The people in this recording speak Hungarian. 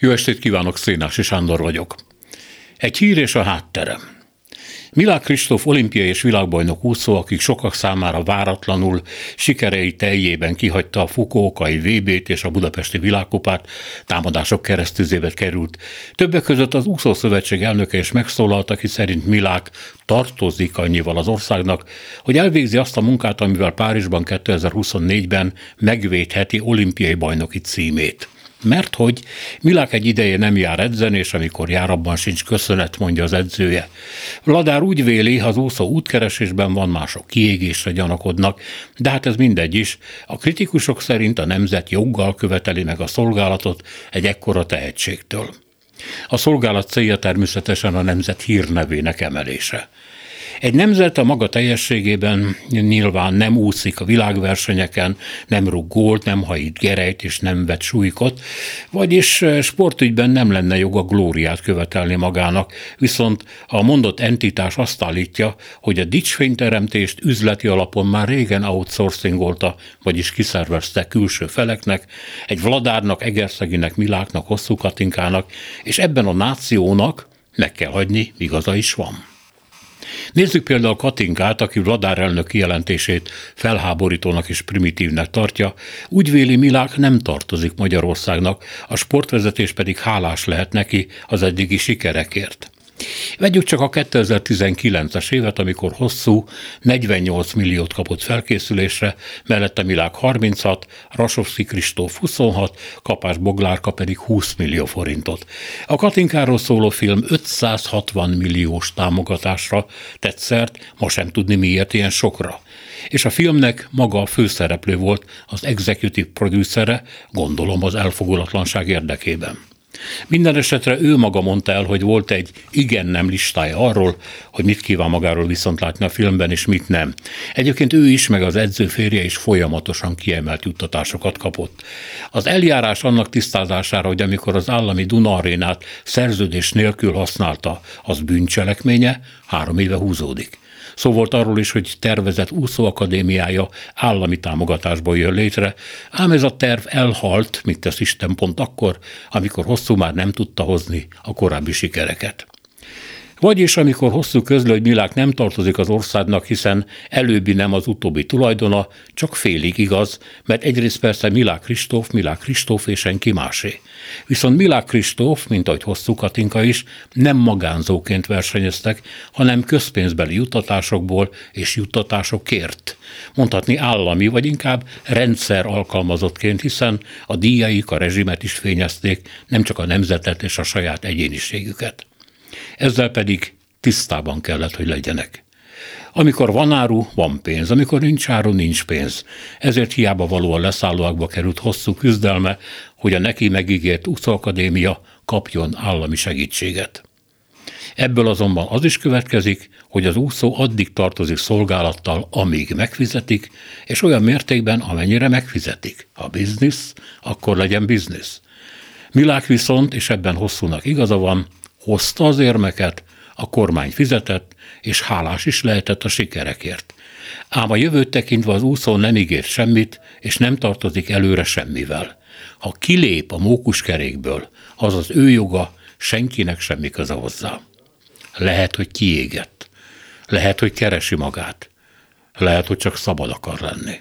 Jó estét kívánok, Szénási Sándor vagyok. Egy hír és a hátterem. Milák Kristóf olimpiai és világbajnok úszó, akik sokak számára váratlanul sikerei teljében kihagyta a Fukuokai VB-t és a Budapesti világkupát, támadások keresztüzébe került. Többek között az úszószövetség elnöke is megszólalt, aki szerint Milák tartozik annyival az országnak, hogy elvégzi azt a munkát, amivel Párizsban 2024-ben megvédheti olimpiai bajnoki címét mert hogy Milák egy ideje nem jár edzeni, és amikor jár, abban sincs köszönet, mondja az edzője. Vladár úgy véli, az úszó útkeresésben van, mások kiégésre gyanakodnak, de hát ez mindegy is. A kritikusok szerint a nemzet joggal követeli meg a szolgálatot egy ekkora tehetségtől. A szolgálat célja természetesen a nemzet hírnevének emelése. Egy nemzet a maga teljességében nyilván nem úszik a világversenyeken, nem rúg gólt, nem hajít gerejt és nem vet súlykot, vagyis eh, sportügyben nem lenne joga glóriát követelni magának, viszont a mondott entitás azt állítja, hogy a dicsfényteremtést üzleti alapon már régen outsourcingolta, vagyis kiszervezte külső feleknek, egy Vladárnak, Egerszeginek, Miláknak, Hosszú Katinkának, és ebben a nációnak meg kell hagyni, igaza is van. Nézzük például Katinkát, aki Vladár elnök kijelentését felháborítónak és primitívnek tartja. Úgy véli Milák nem tartozik Magyarországnak, a sportvezetés pedig hálás lehet neki az eddigi sikerekért. Vegyük csak a 2019-es évet, amikor hosszú 48 milliót kapott felkészülésre, mellette Milák 36, Rasovszki Kristóf 26, Kapás Boglárka pedig 20 millió forintot. A Katinkáról szóló film 560 milliós támogatásra tett szert, ma sem tudni miért ilyen sokra. És a filmnek maga a főszereplő volt, az executive producere, gondolom az elfogulatlanság érdekében. Minden esetre ő maga mondta el, hogy volt egy igen-nem listája arról, hogy mit kíván magáról viszont látni a filmben, és mit nem. Egyébként ő is, meg az edzőférje is folyamatosan kiemelt juttatásokat kapott. Az eljárás annak tisztázására, hogy amikor az állami Duna arénát szerződés nélkül használta, az bűncselekménye, három éve húzódik. Szó volt arról is, hogy tervezett úszóakadémiája állami támogatásból jön létre, ám ez a terv elhalt, mint tesz Isten pont akkor, amikor hosszú már nem tudta hozni a korábbi sikereket. Vagyis amikor hosszú közlő, hogy Milák nem tartozik az országnak, hiszen előbbi nem az utóbbi tulajdona, csak félig igaz, mert egyrészt persze Milák Kristóf, Milák Kristóf és senki másé. Viszont Milák Kristóf, mint ahogy hosszú Katinka is, nem magánzóként versenyeztek, hanem közpénzbeli juttatásokból és juttatásokért. Mondhatni állami, vagy inkább rendszer alkalmazottként, hiszen a díjaik a rezsimet is fényezték, nem csak a nemzetet és a saját egyéniségüket. Ezzel pedig tisztában kellett, hogy legyenek. Amikor van áru, van pénz, amikor nincs áru, nincs pénz. Ezért hiába való a leszállóakba került hosszú küzdelme, hogy a neki megígért úszóakadémia kapjon állami segítséget. Ebből azonban az is következik, hogy az úszó addig tartozik szolgálattal, amíg megfizetik, és olyan mértékben, amennyire megfizetik. Ha biznisz, akkor legyen biznisz. Milák viszont, és ebben hosszúnak igaza van, hozta az érmeket, a kormány fizetett, és hálás is lehetett a sikerekért. Ám a jövőt tekintve az úszó nem ígér semmit, és nem tartozik előre semmivel. Ha kilép a mókuskerékből, az az ő joga, senkinek semmi köze hozzá. Lehet, hogy kiégett. Lehet, hogy keresi magát. Lehet, hogy csak szabad akar lenni.